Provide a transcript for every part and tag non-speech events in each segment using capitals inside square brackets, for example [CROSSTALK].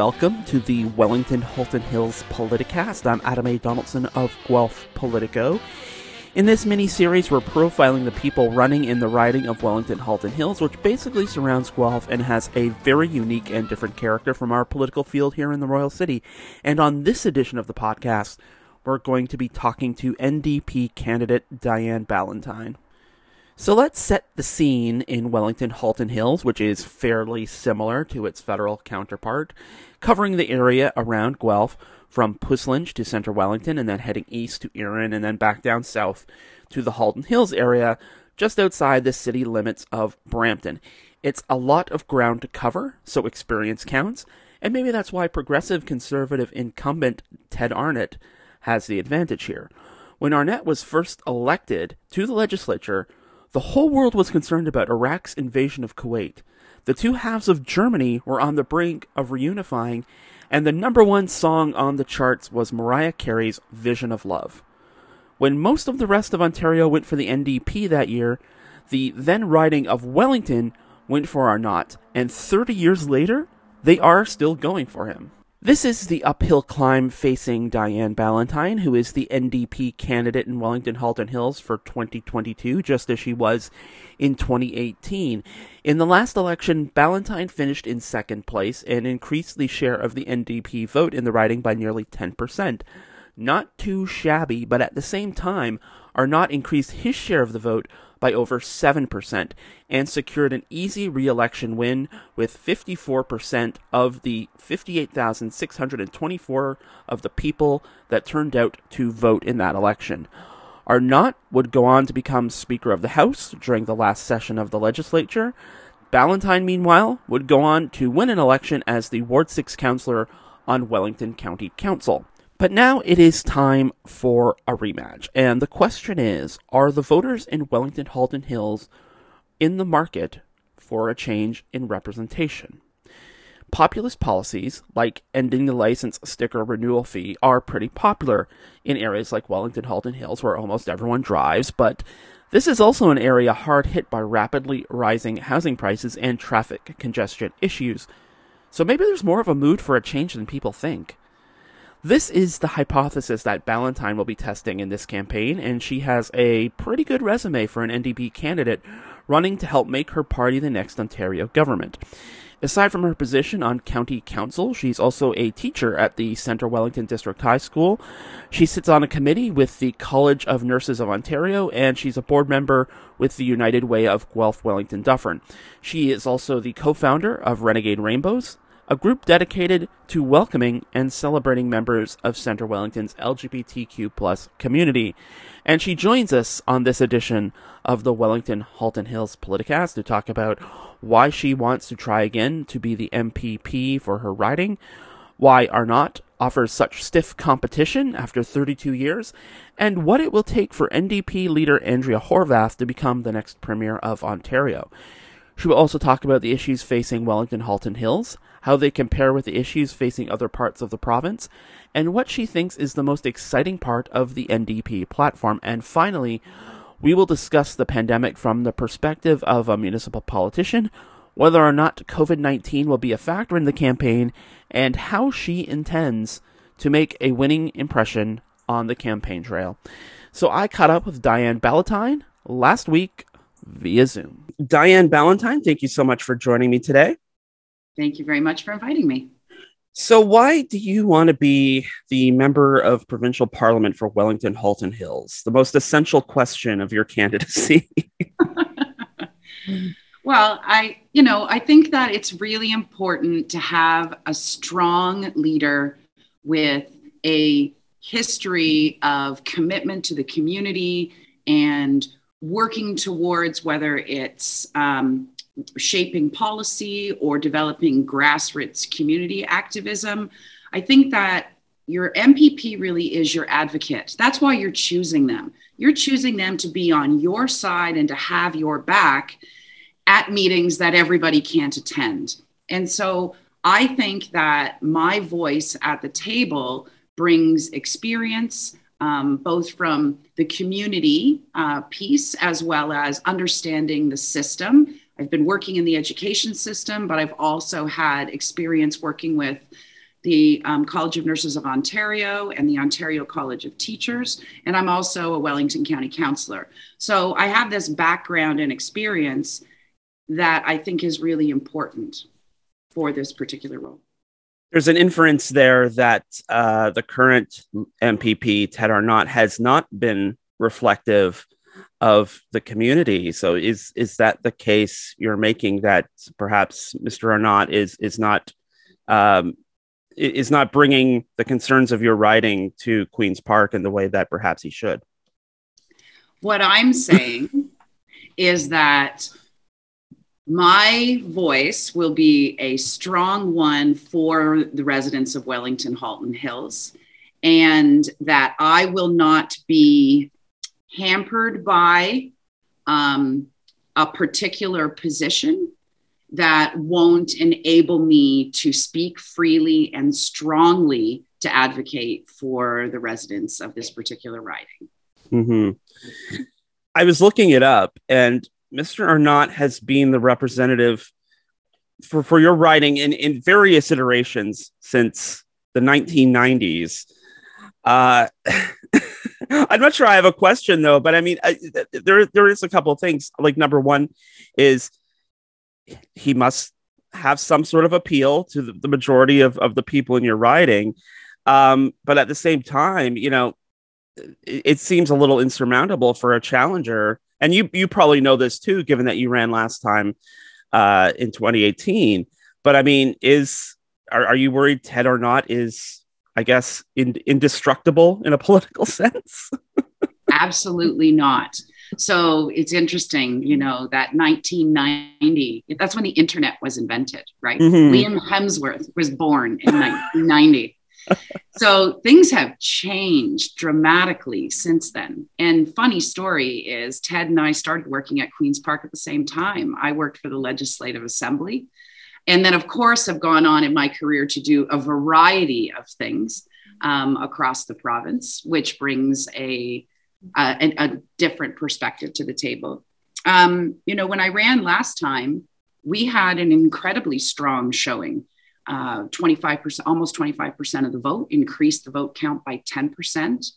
welcome to the Wellington Halton Hills Politicast. I'm Adam A. Donaldson of Guelph Politico. In this mini series, we're profiling the people running in the riding of Wellington Halton Hills, which basically surrounds Guelph and has a very unique and different character from our political field here in the Royal City. And on this edition of the podcast, we're going to be talking to NDP candidate Diane Ballantyne. So let's set the scene in Wellington Halton Hills, which is fairly similar to its federal counterpart, covering the area around Guelph from Puslinch to Centre Wellington and then heading east to Erin and then back down south to the Halton Hills area just outside the city limits of Brampton. It's a lot of ground to cover, so experience counts, and maybe that's why progressive conservative incumbent Ted Arnott has the advantage here. When Arnott was first elected to the legislature, the whole world was concerned about Iraq's invasion of Kuwait. The two halves of Germany were on the brink of reunifying, and the number one song on the charts was Mariah Carey's Vision of Love. When most of the rest of Ontario went for the NDP that year, the then riding of Wellington went for Arnott, and 30 years later, they are still going for him. This is the uphill climb facing Diane Ballantyne, who is the NDP candidate in Wellington Halton Hills for 2022, just as she was in 2018. In the last election, Ballantyne finished in second place and increased the share of the NDP vote in the riding by nearly 10%. Not too shabby, but at the same time, Arnott increased his share of the vote by over 7% and secured an easy re election win with 54% of the 58,624 of the people that turned out to vote in that election. Arnott would go on to become Speaker of the House during the last session of the legislature. Ballantyne, meanwhile, would go on to win an election as the Ward 6 councillor on Wellington County Council. But now it is time for a rematch. And the question is Are the voters in Wellington Halton Hills in the market for a change in representation? Populist policies, like ending the license sticker renewal fee, are pretty popular in areas like Wellington Halton Hills, where almost everyone drives, but this is also an area hard hit by rapidly rising housing prices and traffic congestion issues. So maybe there's more of a mood for a change than people think. This is the hypothesis that Ballantyne will be testing in this campaign, and she has a pretty good resume for an NDP candidate running to help make her party the next Ontario government. Aside from her position on county council, she's also a teacher at the Centre Wellington District High School. She sits on a committee with the College of Nurses of Ontario, and she's a board member with the United Way of Guelph Wellington Dufferin. She is also the co founder of Renegade Rainbows, a group dedicated to welcoming and celebrating members of Centre Wellington's LGBTQ plus community. And she joins us on this edition of the Wellington Halton Hills Politicast to talk about why she wants to try again to be the MPP for her riding, why Arnott offers such stiff competition after 32 years, and what it will take for NDP leader Andrea Horwath to become the next Premier of Ontario. She will also talk about the issues facing Wellington Halton Hills, how they compare with the issues facing other parts of the province, and what she thinks is the most exciting part of the NDP platform. And finally, we will discuss the pandemic from the perspective of a municipal politician, whether or not COVID 19 will be a factor in the campaign, and how she intends to make a winning impression on the campaign trail. So I caught up with Diane Ballantyne last week via Zoom. Diane Ballantyne, thank you so much for joining me today. Thank you very much for inviting me. So, why do you want to be the member of provincial parliament for Wellington Halton Hills? The most essential question of your candidacy. [LAUGHS] well, I, you know, I think that it's really important to have a strong leader with a history of commitment to the community and working towards whether it's um, shaping policy or developing grassroots community activism. I think that your MPP really is your advocate. That's why you're choosing them. You're choosing them to be on your side and to have your back at meetings that everybody can't attend. And so I think that my voice at the table brings experience, um, both from the community uh, piece as well as understanding the system I've been working in the education system, but I've also had experience working with the um, College of Nurses of Ontario and the Ontario College of Teachers. And I'm also a Wellington County councillor. So I have this background and experience that I think is really important for this particular role. There's an inference there that uh, the current MPP, Ted Arnott, has not been reflective of the community. So is is that the case you're making that perhaps Mr. Arnott is is not um, is not bringing the concerns of your riding to Queens Park in the way that perhaps he should? What I'm saying is that my voice will be a strong one for the residents of Wellington Halton Hills, and that I will not be hampered by um, a particular position that won't enable me to speak freely and strongly to advocate for the residents of this particular riding. Mm-hmm. I was looking it up, and Mr. Arnott has been the representative for, for your riding in, in various iterations since the 1990s. Uh, [LAUGHS] [LAUGHS] I'm not sure I have a question though, but I mean, I, there there is a couple things. Like number one is he must have some sort of appeal to the, the majority of, of the people in your riding. Um, but at the same time, you know, it, it, seems a little insurmountable for a challenger. And you you probably know this too, given that you ran last time uh, in 2018. But I mean, is are, are you worried Ted Arnott is, I guess, in, indestructible in a [LAUGHS] political sense? Absolutely not. So it's interesting, you know, that 1990, that's when the internet was invented, right? Mm-hmm. Liam Hemsworth was born in 1990. [LAUGHS] so things have changed dramatically since then. And funny story is Ted and I started working at Queen's Park at the same time. I worked for the Legislative Assembly. And then, of course, have gone on in my career to do a variety of things um, across the province, which brings a a, a, different perspective to the table. Um, you know, when I ran last time, we had an incredibly strong showing. Uh, 25%, almost 25% of the vote, increased the vote count by 10%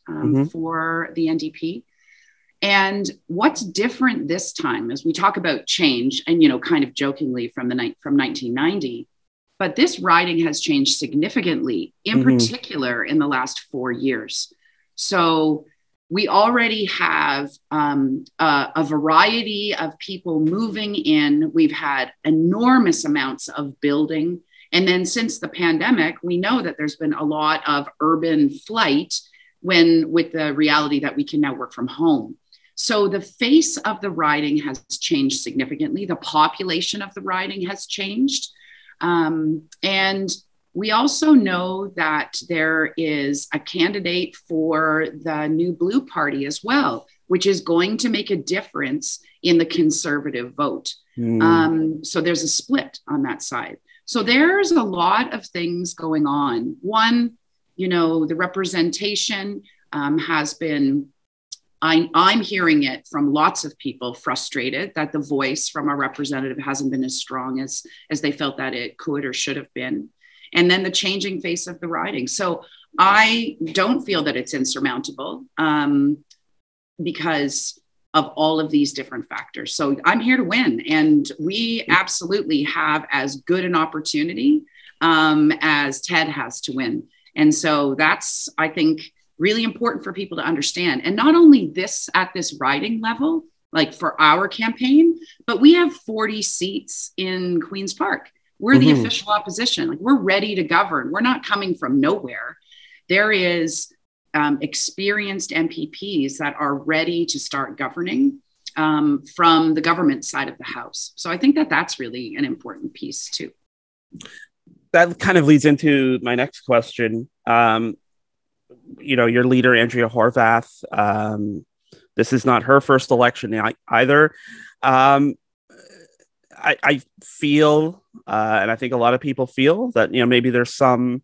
um, mm-hmm. for the NDP. And what's different this time as we talk about change and, you know, kind of jokingly from the night from 1990, but this riding has changed significantly, in mm-hmm. particular in the last four years. So we already have um, a, a, variety of people moving in. We've had enormous amounts of building. And then since the pandemic, we know that there's been a lot of urban flight when with the reality that we can now work from home. So the face of the riding has changed significantly. The population of the riding has changed. Um, and we also know that there is a candidate for the new Blue Party as well, which is going to make a difference in the conservative vote. Mm. Um, so there's a split on that side. So there's a lot of things going on. One, you know, the representation um, has been, I, I'm hearing it from lots of people frustrated that the voice from a representative hasn't been as strong as, as they felt that it could or should have been and then the changing face of the riding. So I don't feel that it's insurmountable um, because of all of these different factors. So I'm here to win, and we absolutely have as good an opportunity um, as Ted has to win. And so that's, I think, really important for people to understand. And not only this at this riding level, like for our campaign, but we have 40 seats in Queen's Park. We're mm-hmm. the official opposition. Like we're ready to govern. We're not coming from nowhere. There is um, experienced MPPs that are ready to start governing um, from the government side of the house. So I think that that's really an important piece too. That kind of leads into my next question. Um, you know, your leader, Andrea Horwath. um, this is not her first election either. Um, I, I feel, uh, and I think a lot of people feel that you know maybe there's some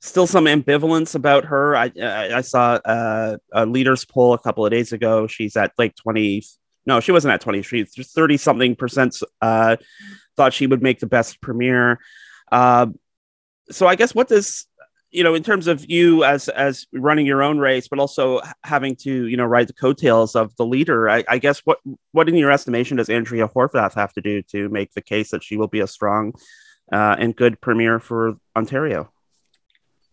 still some ambivalence about her. I I, saw uh, a leaders poll a couple of days ago. She's at like 20 no, she wasn't at 20. She's 30 something percent. Uh, thought she would make the best premier. Uh, so I guess what does you know in terms of you as as running your own race, but also having to you know ride the coattails of the leader. I, I guess what what in your estimation does Andrea Horwath have to do to make the case that she will be a strong uh, and good premier for Ontario?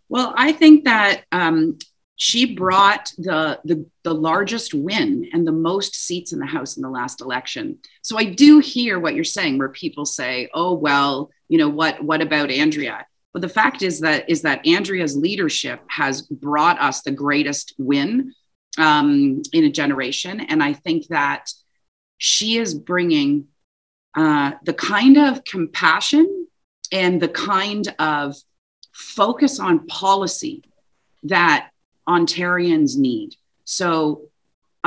Well, I think that um, she brought the, the, the largest win and the most seats in the House in the last election. So I do hear what you're saying, where people say, "Oh well, you know what? What about Andrea?" But the fact is that is that Andrea's leadership has brought us the greatest win um, in a generation, and I think that she is bringing uh, the kind of compassion and the kind of focus on policy that Ontarians need. So,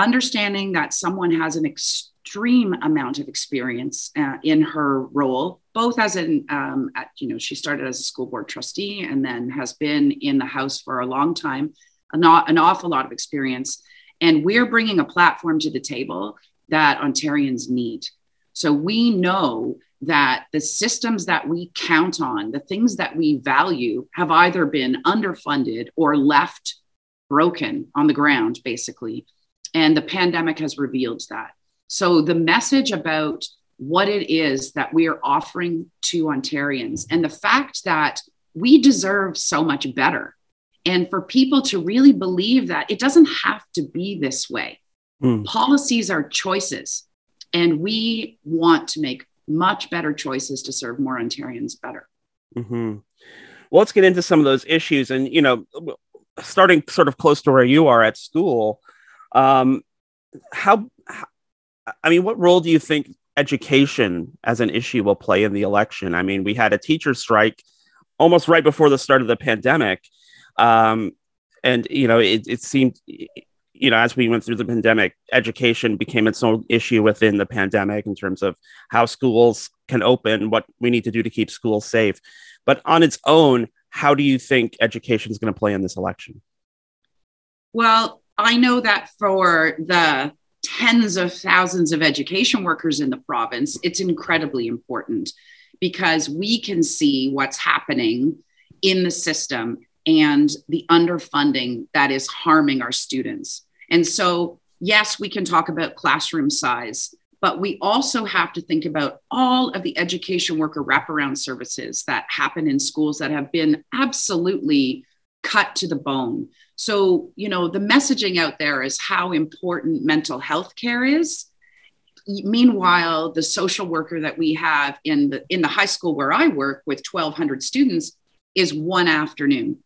understanding that someone has an extreme amount of experience uh, in her role, both as an, um, at, you know, she started as a school board trustee and then has been in the House for a long time, not an awful lot of experience. And we're bringing a platform to the table that Ontarians need. So we know that the systems that we count on, the things that we value, have either been underfunded or left broken on the ground, basically. And the pandemic has revealed that. So the message about what it is that we are offering to Ontarians and the fact that we deserve so much better. And for people to really believe that it doesn't have to be this way. Mm. Policies are choices. And we want to make much better choices to serve more Ontarians better. Mm-hmm. Well, let's get into some of those issues. And, you know, starting sort of close to where you are at school, um, how, how, I mean, what role do you think education as an issue will play in the election? I mean, we had a teacher strike almost right before the start of the pandemic. Um, and, you know, it, it seemed, you know, as we went through the pandemic, education became its own issue within the pandemic in terms of how schools can open, what we need to do to keep schools safe. But on its own, how do you think education is going to play in this election? Well, I know that for the tens of thousands of education workers in the province, it's incredibly important because we can see what's happening in the system and the underfunding that is harming our students. And so, yes, we can talk about classroom size, but we also have to think about all of the education worker wraparound services that happen in schools that have been absolutely cut to the bone. So, you know, the messaging out there is how important mental health care is. Meanwhile, the social worker that we have in the in the high school where I work with 1200 students is one afternoon.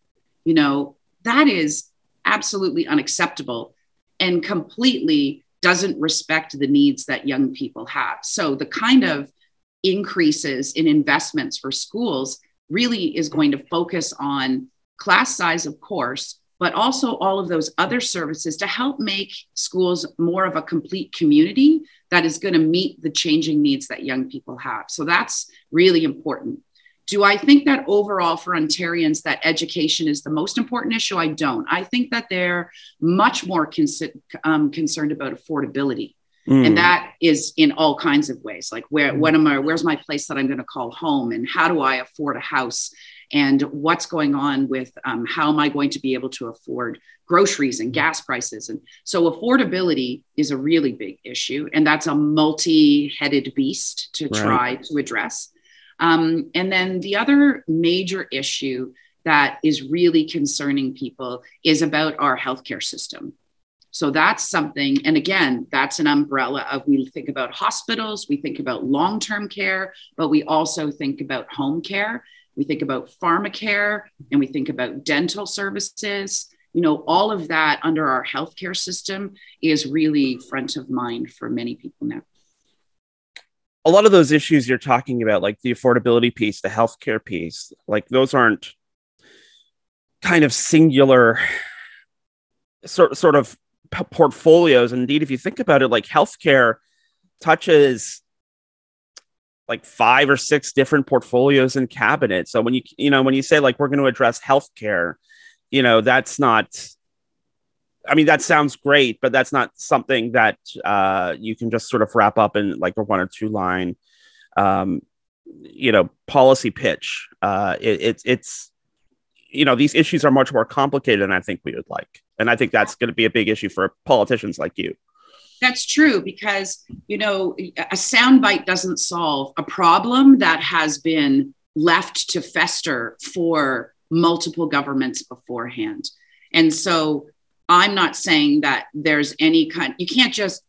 You know, that is absolutely unacceptable and completely doesn't respect the needs that young people have. So the kind of increases in investments for schools really is going to focus on class size, of course, but also all of those other services to help make schools more of a complete community that is going to meet the changing needs that young people have. So that's really important. Do I think that overall for Ontarians that education is the most important issue? I don't. I think that they're much more um, concerned about affordability. Mm. And that is in all kinds of ways. Like where mm. what am I where's my place that I'm going to call home and how do I afford a house and what's going on with um, how am I going to be able to afford groceries and gas prices and so affordability is a really big issue and that's a multi-headed beast to right. try to address um, and then the other major issue that is really concerning people is about our healthcare system. So that's something, and again, that's an umbrella of we think about hospitals, we think about long term care, but we also think about home care. We think about pharmacare and we think about dental services. You know, all of that under our healthcare system is really front of mind for many people now a lot of those issues you're talking about, like the affordability piece, the healthcare piece, like those aren't kind of singular sort, sort of portfolios. Indeed, if you think about it, like healthcare touches like five or six different portfolios and cabinets. So when you you know when you say like we're going to address healthcare, you know that's not I mean, that sounds great, but that's not something that uh, you can just sort of wrap up in like a one or two line, um, you know, policy pitch. Uh, it, it, it's, you know, these issues are much more complicated than I think we would like. And I think that's going to be a big issue for politicians like you. That's true because, you know, a soundbite doesn't solve a problem that has been left to fester for multiple governments beforehand. And so I'm not saying that there's any kind, you can't just,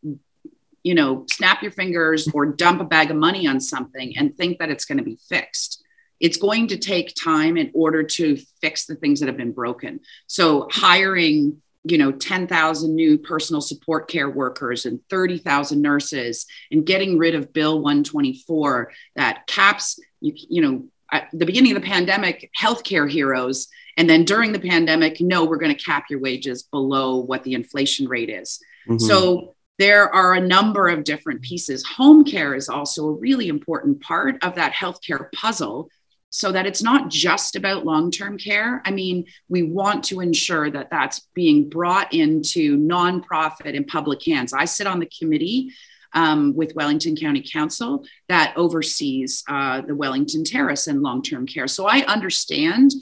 you know, snap your fingers or dump a bag of money on something and think that it's going to be fixed. It's going to take time in order to fix the things that have been broken. So hiring you know 10,000 new personal support care workers and 30,000 nurses and getting rid of bill 124 that caps you, you know at the beginning of the pandemic healthcare heroes. And then during the pandemic no we're going to cap your wages below what the inflation rate is. Mm-hmm. so there are a number of different pieces. Home care is also a really important part of that healthcare puzzle so that it's not just about long term care. I mean, we want to ensure that that's being brought into nonprofit and public hands. I sit on the committee um, with Wellington County Council that oversees uh, the Wellington Terrace and long term care. So I understand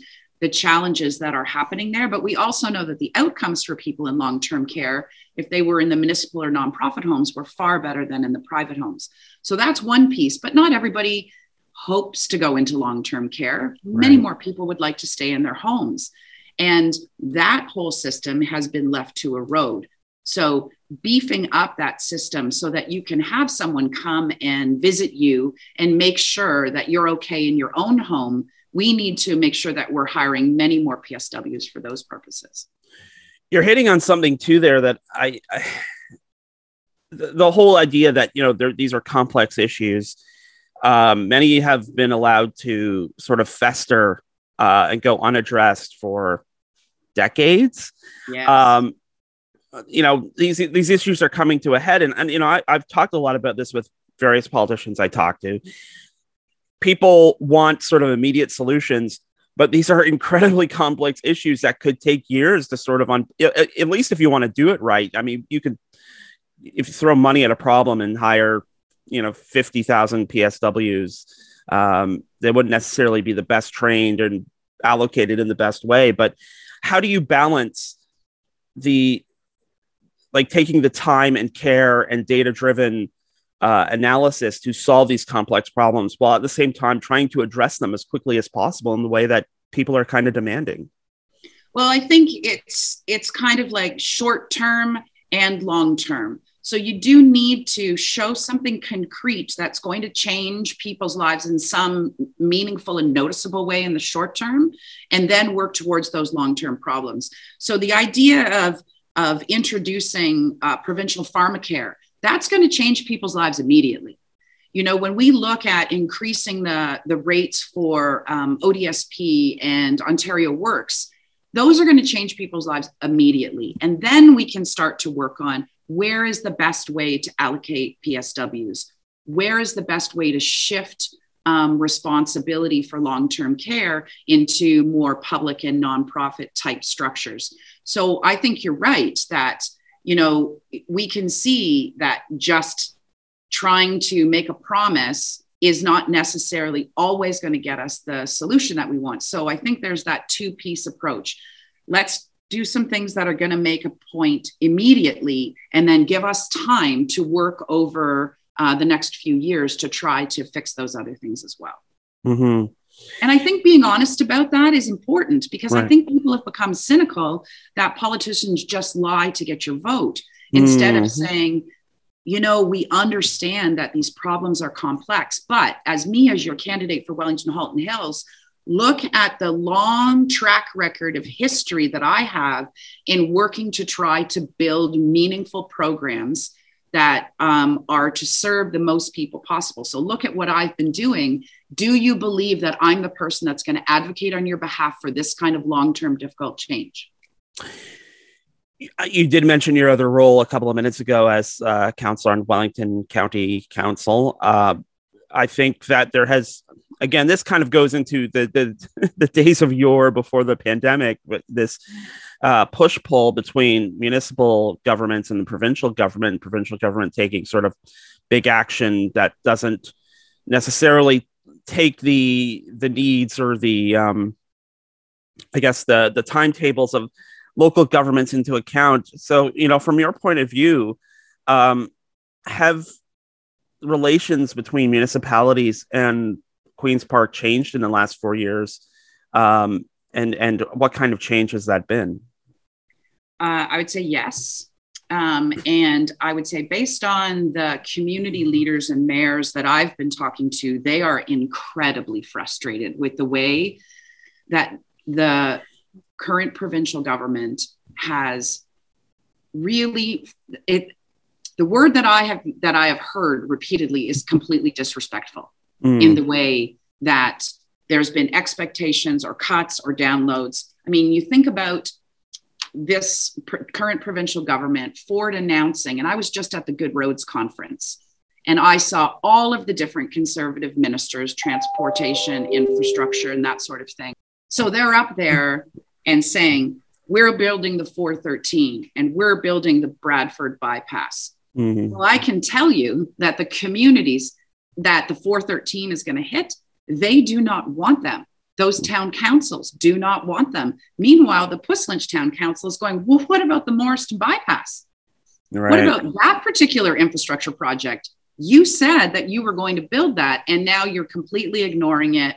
the challenges that are happening there, but we also know that the outcomes for people in long term care, if they were in the municipal or nonprofit homes, were far better than in the private homes. So that's one piece, but not everybody hopes to go into long term care. Right. Many more people would like to stay in their homes. And that whole system has been left to erode. So, beefing up that system so that you can have someone come and visit you and make sure that you're okay in your own home, we need to make sure that we're hiring many more PSWs for those purposes. You're hitting on something too there that I, I [SIGHS] the, the, whole idea that you know these are complex issues um, many have been allowed to sort of fester uh, and go unaddressed for decades. Yes. Um, you know, these these issues are coming to a head, and, and you know, I, I've talked a lot about this with various politicians I talk to. People want sort of immediate solutions, but these are [LAUGHS] incredibly complex issues that could take years to sort of on. At least if you want to do it right, I mean, you can if you throw money at a problem and hire you know 50,000 PSWs. Um, they wouldn't necessarily be the best trained and allocated in the best way. But how do you balance the like taking the time and care and data driven uh, analysis to solve these complex problems while at the same time trying to address them as quickly as possible in the way that people are kind of demanding? Well, I think it's it's kind of like short term and long term. So you do need to show something concrete that's going to change people's lives in some meaningful and noticeable way in the short term, and then work towards those long term problems. So the idea of, of introducing uh, provincial pharmacare, that's going to change people's lives immediately. You know, when we look at increasing the, the rates for um, ODSP and Ontario Works, those are going to change people's lives immediately. And then we can start to work on where is the best way to allocate PSWs? Where is the best way to shift um, responsibility for long term care into more public and nonprofit type structures? So I think you're right that, you know, we can see that just trying to make a promise is not necessarily always going to get us the solution that we want. So I think there's that two piece approach. Let's do some things that are going to make a point immediately and then give us time to work over uh, the next few years to try to fix those other things as well. Mm-hmm. And I think being honest about that is important because right. I think people have become cynical that politicians just lie to get your vote instead mm-hmm. of saying, you know, we understand that these problems are complex, but as me, as your candidate for Wellington Halton Hills, look at the long track record of history that I have in working to try to build meaningful programs that um, are to serve the most people possible. So look at what I've been doing. Do you believe that I'm the person that's going to advocate on your behalf for this kind of long term difficult change? You did mention your other role a couple of minutes ago as uh, councillor on Wellington County Council. Uh, I think that there has again this kind of goes into the the, [LAUGHS] the days of yore before the pandemic, but this uh, push pull between municipal governments and the provincial government, provincial government taking sort of big action that doesn't necessarily take the the needs or the um, I guess the the timetables of local governments into account. So you know, from your point of view, um, have relations between municipalities and Queens Park changed in the last four years? Um, and and what kind of change has that been? Uh, I would say yes. Um, and I would say, based on the community leaders and mayors that I've been talking to, they are incredibly frustrated with the way that the current provincial government has really it the word that i have that i have heard repeatedly is completely disrespectful mm. in the way that there's been expectations or cuts or downloads i mean you think about this pr- current provincial government, Ford announcing, and I was just at the Good Roads conference, and I saw all of the different conservative ministers, transportation, infrastructure, and that sort of thing. So they're up there and saying, We're building the 413 and we're building the Bradford bypass. Mm-hmm. Well, I can tell you that the communities that the 413 is going to hit, they do not want them. Those town councils do not want them. Meanwhile, the Puslinch Town Council is going, well, what about the Morriston bypass? Right. What about that particular infrastructure project? You said that you were going to build that, and now you're completely ignoring it,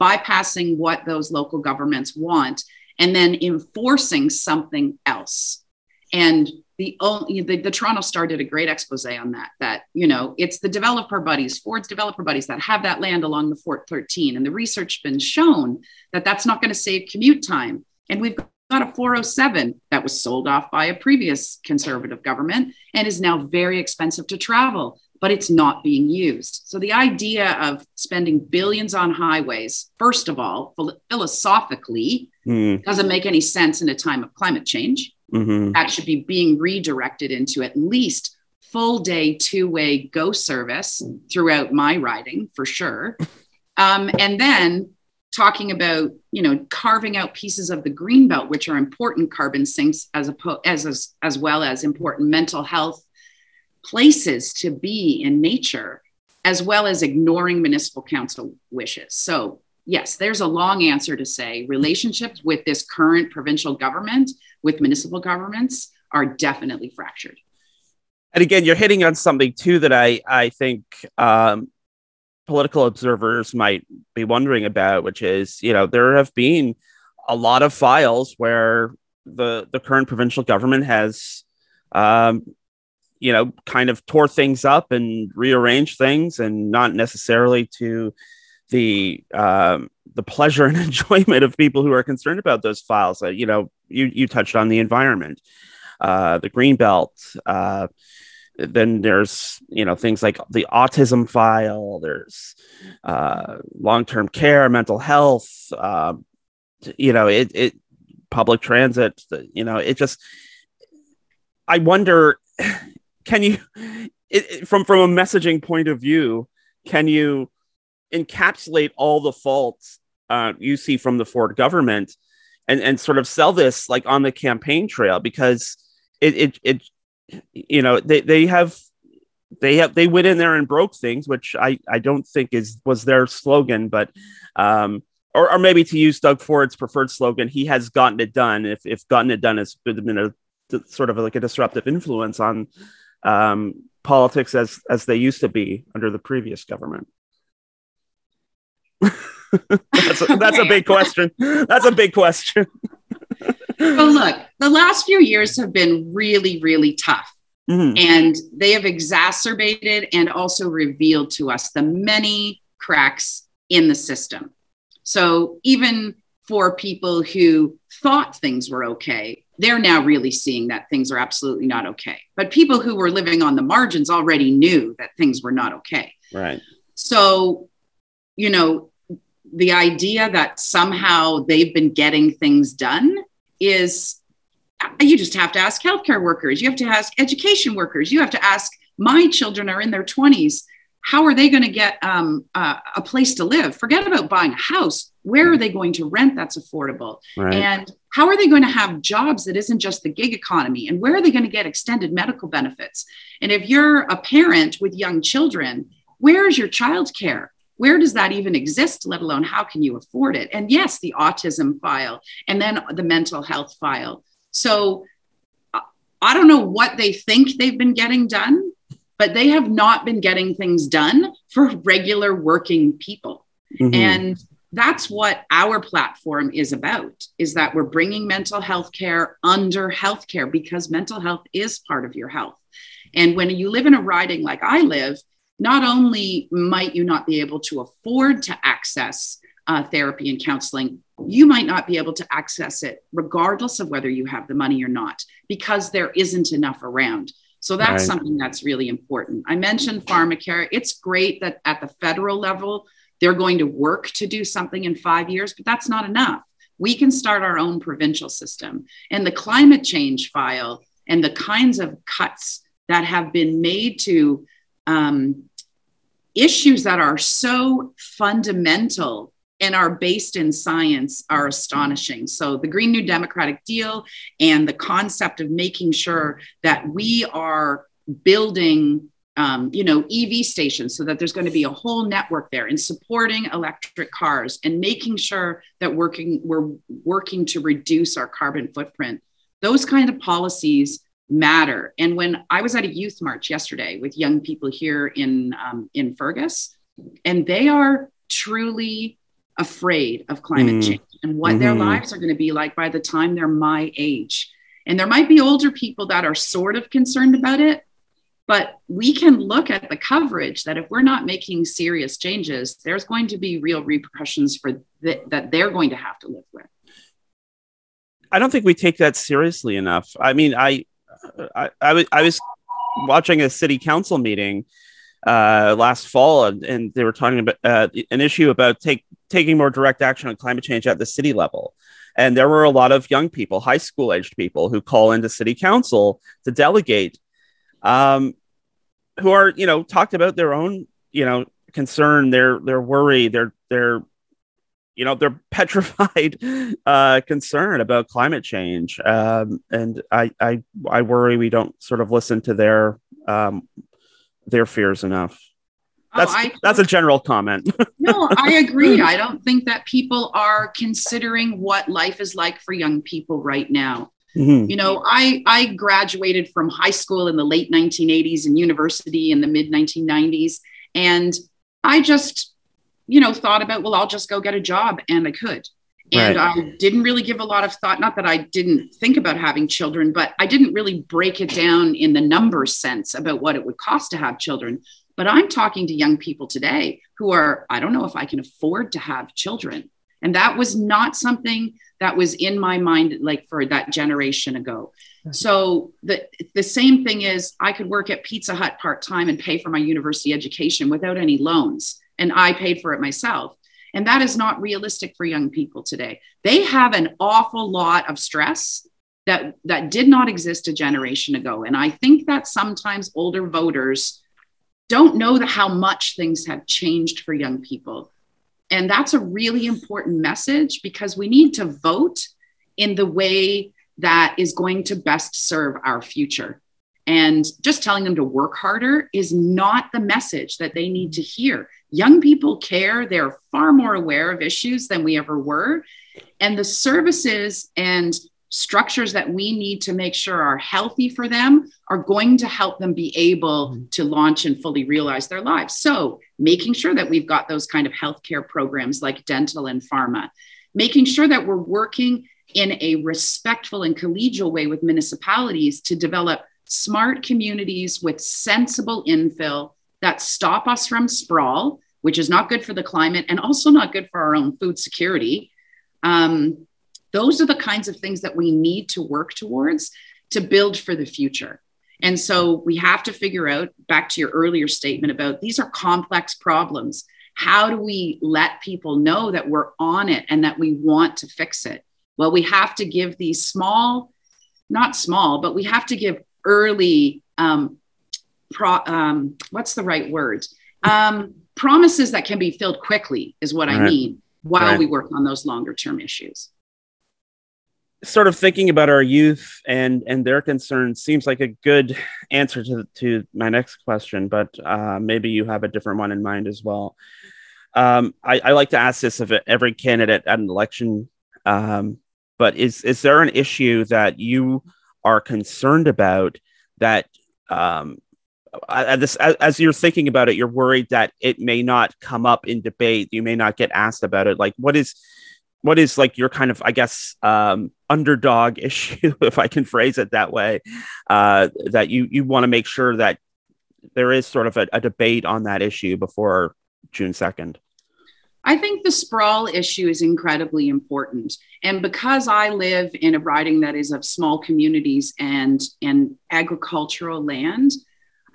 bypassing what those local governments want, and then enforcing something else. And the only the, the Toronto Star did a great expose on that. That you know, it's the developer buddies, Ford's developer buddies that have that land along the 413, and the research has been shown that that's not going to save commute time. And we've got a 407 that was sold off by a previous conservative government and is now very expensive to travel, but it's not being used. So the idea of spending billions on highways, first of all, philosophically, mm. doesn't make any sense in a time of climate change mm-hmm. that should be being redirected into at least full day two way go service throughout my riding for sure. Um, and then talking about you know carving out pieces of the green belt which are important carbon sinks as a as as, as well as important mental health places to be in nature as well as ignoring municipal council wishes so yes there's a long answer to say relationships with this current provincial government with municipal governments are definitely fractured. And again, you're hitting on something too that I I think um, political observers might be wondering about, which is you know there have been a lot of files where the the current provincial government has um, you know kind of tore things up and rearranged things, and not necessarily to the um, the pleasure and [LAUGHS] enjoyment of people who are concerned about those files. Uh, you know, you you touched on the environment, uh, the green belt. Uh, then there's you know things like the autism file. There's uh, long term care, mental health. Um, you know, it it public transit. You know, it just. I wonder, [SIGHS] can you, it, from from a messaging point of view, can you encapsulate all the faults uh, you see from the Ford government and, and sort of sell this like on the campaign trail because it, it, it you know, they, they have, they have, they went in there and broke things, which I, I don't think is, was their slogan, but, um, or, or maybe to use Doug Ford's preferred slogan, he has gotten it done. If, if gotten it done has been a, sort of like a disruptive influence on um, politics as as they used to be under the previous government [LAUGHS] that's, a, that's a big question. That's a big question. well, look, the last few years have been really, really tough. Mm-hmm. And they have exacerbated and also revealed to us the many cracks in the system. So, even for people who thought things were okay, they're now really seeing that things are absolutely not okay. But people who were living on the margins already knew that things were not okay. Right. So, you know, the idea that somehow they've been getting things done is you just have to ask healthcare workers, you have to ask education workers, you have to ask my children are in their 20s. how are they going to get um, uh, a place to live? Forget about buying a house. Where are they going to rent that's affordable? Right. And how are they going to have jobs that isn't just the gig economy? And where are they going to get extended medical benefits? And if you're a parent with young children, where is your child care? Where does that even exist, let alone how can you afford it? And yes, the autism file and then the mental health file. So I don't know what they think they've been getting done, but they have not been getting things done for regular working people. Mm-hmm. And that's what our platform is about is that we're bringing mental health care under healthcare because mental health is part of your health. And when you live in a riding like I live, not only might you not be able to afford to access uh, therapy and counseling, you might not be able to access it regardless of whether you have the money or not because there isn't enough around. So that's right. something that's really important. I mentioned pharmacare. It's great that at the federal level, they're going to work to do something in five years, but that's not enough. We can start our own provincial system. And the climate change file and the kinds of cuts that have been made to um, issues that are so fundamental and are based in science are astonishing. So, the Green New Democratic Deal and the concept of making sure that we are building um, you know ev stations so that there's going to be a whole network there and supporting electric cars and making sure that working we're working to reduce our carbon footprint those kind of policies matter and when i was at a youth march yesterday with young people here in um, in fergus and they are truly afraid of climate mm. change and what mm-hmm. their lives are going to be like by the time they're my age. And there might be older people that are sort of concerned about it, but we can look at the coverage that if we're not making serious changes, there's going to be real repercussions for th- that they're going to have to live with. I don't think we take that seriously enough. I mean, I, I, I, was, I was watching a city council meeting uh, last fall, and, and, they were talking about uh, an issue about take taking more direct action on climate change at the city level. And there were a lot of young people, high school aged people, who call into city council to delegate, um, who are, you know, talked about their own, you know, concern, their their worry, their their, you know, their [LAUGHS] petrified uh, concern about climate change. Um, and I, I I worry we don't sort of listen to their um, their fears enough. Oh, that's oh, that's a general comment. [LAUGHS] no, I agree. I don't think that people are considering what life is like for young people right now. Mm-hmm. You know, I I graduated from high school in the late 1980s and university in the mid 1990s, and I just, you know, thought about well, I'll just go get a job, and I could. And right. I didn't really give a lot of thought. Not that I didn't think about having children, but I didn't really break it down in the numbers sense about what it would cost to have children. But I'm talking to young people today who are, I don't know if I can afford to have children. And that was not something that was in my mind like for that generation ago. So the the same thing is I could work at Pizza Hut part-time and pay for my university education without any loans. And I paid for it myself. And that is not realistic for young people today. They have an awful lot of stress that that did not exist a generation ago. And I think that sometimes older voters don't know how much things have changed for young people. And that's a really important message because we need to vote in the way that is going to best serve our future. And just telling them to work harder is not the message that they need to hear. Young people care, they're far more aware of issues than we ever were. And the services and structures that we need to make sure are healthy for them are going to help them be able mm-hmm. to launch and fully realize their lives. So, making sure that we've got those kind of healthcare programs like dental and pharma, making sure that we're working in a respectful and collegial way with municipalities to develop smart communities with sensible infill that stop us from sprawl, which is not good for the climate and also not good for our own food security. Um, those are the kinds of things that we need to work towards to build for the future. And so we have to figure out, back to your earlier statement about these are complex problems. How do we let people know that we're on it and that we want to fix it? Well, we have to give these small, not small, but we have to give early, um, pro, um, what's the right word? Um, promises that can be filled quickly is what I mean while Right. we work on those longer term issues. sort of thinking about our youth and and their concerns seems like a good answer to to my next question, but uh, maybe you have a different one in mind as well. Um, I, I like to ask this of every candidate at an election, um, but is is there an issue that you are concerned about that um, this as, as you're thinking about it, you're worried that it may not come up in debate, you may not get asked about it. Like, what is what is like your kind of i guess um underdog [LAUGHS] issue if i can phrase it that way uh that you you want to make sure that there is sort of a, a debate on that issue before june 2nd I think the sprawl issue is incredibly important. And because I live in a riding that is of small communities and, and agricultural land,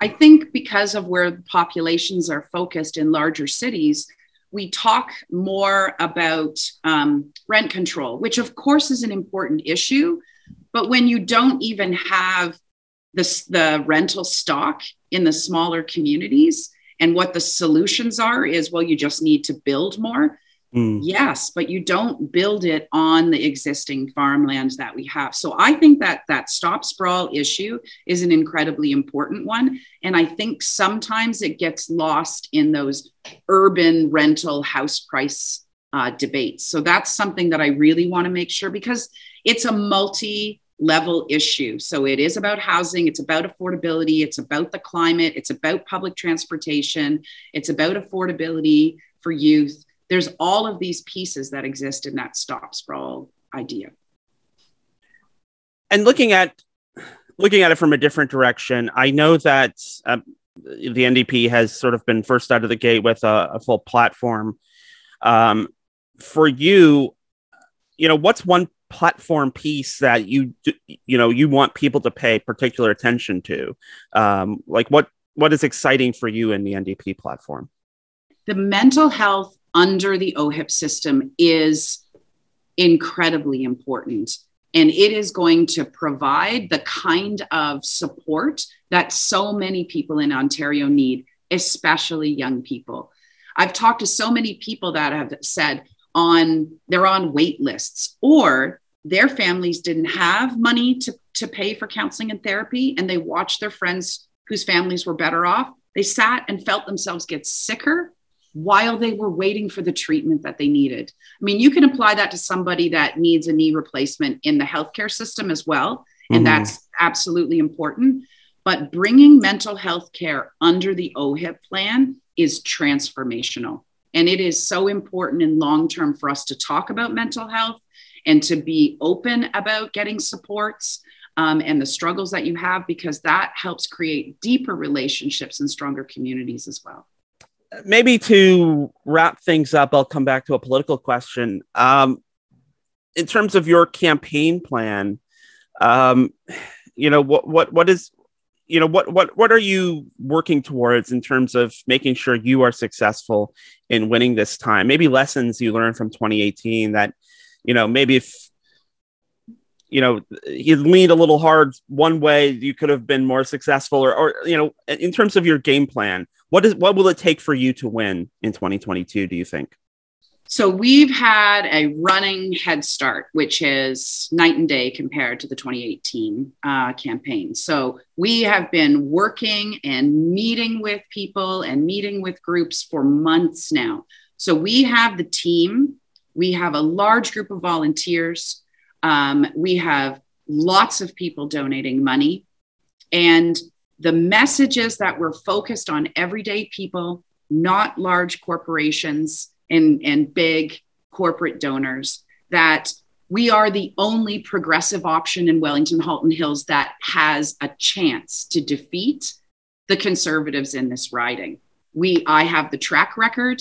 I think because of where populations are focused in larger cities, we talk more about um, rent control, which of course is an important issue. But when you don't even have this, the rental stock in the smaller communities, and what the solutions are is well, you just need to build more. Mm. Yes, but you don't build it on the existing farmlands that we have. So I think that that stop sprawl issue is an incredibly important one. And I think sometimes it gets lost in those urban rental house price uh, debates. So that's something that I really want to make sure because it's a multi level issue. So it is about housing, it's about affordability, it's about the climate, it's about public transportation, it's about affordability for youth. There's all of these pieces that exist in that stop sprawl idea. And looking at looking at it from a different direction i know that um, the ndp has sort of been first out of the gate with a, a full platform. Um, for you you know what's one platform piece that you you know you want people to pay particular attention to um, like what what is exciting for you in the ndp platform the mental health under the OHIP system is incredibly important. And it is going to provide the kind of support that so many people in Ontario need, especially young people. I've talked to so many people that have said on they're on wait lists or their families didn't have money to, to pay for counseling and therapy and they watched their friends whose families were better off. They sat and felt themselves get sicker while they were waiting for the treatment that they needed. I mean, you can apply that to somebody that needs a knee replacement in the healthcare system as well. And mm-hmm. that's absolutely important. But bringing mental health care under the OHIP plan is transformational. And it is so important in long term for us to talk about mental health and to be open about getting supports um, and the struggles that you have, because that helps create deeper relationships and stronger communities as well maybe to wrap things up, I'll come back to a political question. Um, in terms of your campaign plan, um, you know what what what is you know what what what are you working towards in terms of making sure you are successful in winning this time? Maybe lessons you learned from 2018 that you know maybe if you know you leaned a little hard one way you could have been more successful or, or you know in terms of your game plan what is what will it take for you to win in 2022 do you think? So we've had a running head start which is night and day compared to the 2018 uh, campaign. So we have been working and meeting with people and meeting with groups for months now. So we have the team we have a large group of volunteers um, we have lots of people donating money. And the messages that we're focused on everyday people, not large corporations and, and big corporate donors, that we are the only progressive option in Wellington Halton Hills that has a chance to defeat the conservatives in this riding. We, I have the track record,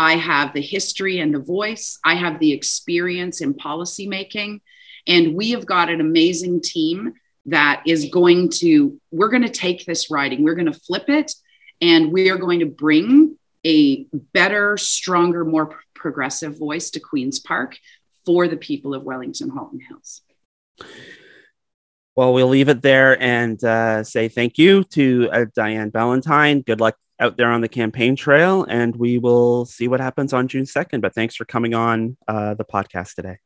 I have the history and the voice, I have the experience in policymaking. And we have got an amazing team that is going to, we're going to take this riding, we're going to flip it, and we are going to bring a better, stronger, more progressive voice to Queen's Park for the people of Wellington Halton Hills. Well, we'll leave it there and uh, say thank you to uh, Diane Ballantyne. Good luck out there on the campaign trail, and we will see what happens on June 2nd. But thanks for coming on uh, the podcast today.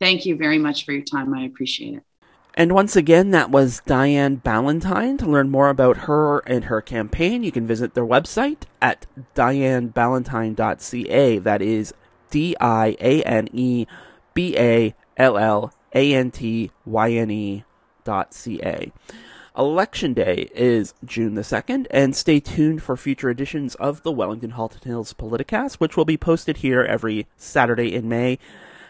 Thank you very much for your time. I appreciate it. And once again, that was Diane Ballantyne. To learn more about her and her campaign, you can visit their website at dianeballantyne.ca. That is D I A N E B A L L A N T Y N E dot C A. Election Day is June the 2nd, and stay tuned for future editions of the Wellington Halton Hills Politicast, which will be posted here every Saturday in May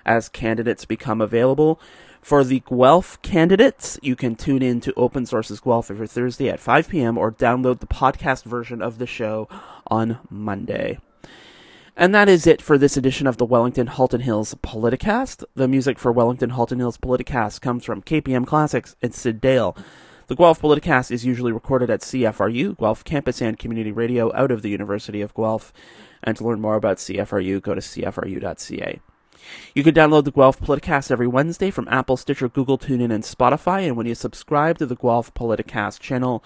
as candidates become available. For the Guelph candidates, you can tune in to Open Sources Guelph every Thursday at 5 p.m. or download the podcast version of the show on Monday. And that is it for this edition of the Wellington Halton Hills Politicast. The music for Wellington Halton Hills Politicast comes from KPM Classics and Sid Dale. The Guelph Politicast is usually recorded at CFRU, Guelph Campus and Community Radio out of the University of Guelph. And to learn more about CFRU, go to cfru.ca. You can download the Guelph Politicast every Wednesday from Apple, Stitcher, Google, TuneIn, and Spotify. And when you subscribe to the Guelph Politicast channel,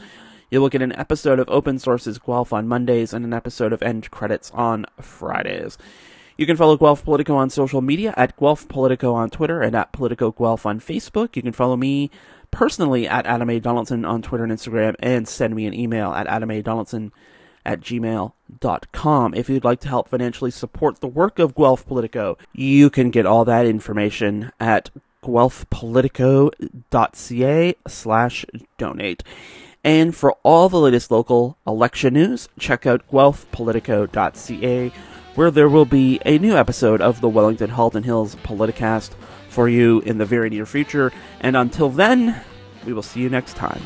you will get an episode of Open Sources Guelph on Mondays and an episode of End Credits on Fridays. You can follow Guelph Politico on social media at Guelph Politico on Twitter and at Politico Guelph on Facebook. You can follow me personally at Adam A. Donaldson on Twitter and Instagram and send me an email at adamadonaldson at gmail.com. If you'd like to help financially support the work of Guelph Politico, you can get all that information at guelphpolitico.ca slash donate. And for all the latest local election news, check out guelphpolitico.ca, where there will be a new episode of the Wellington Halton Hills Politicast for you in the very near future. And until then, we will see you next time.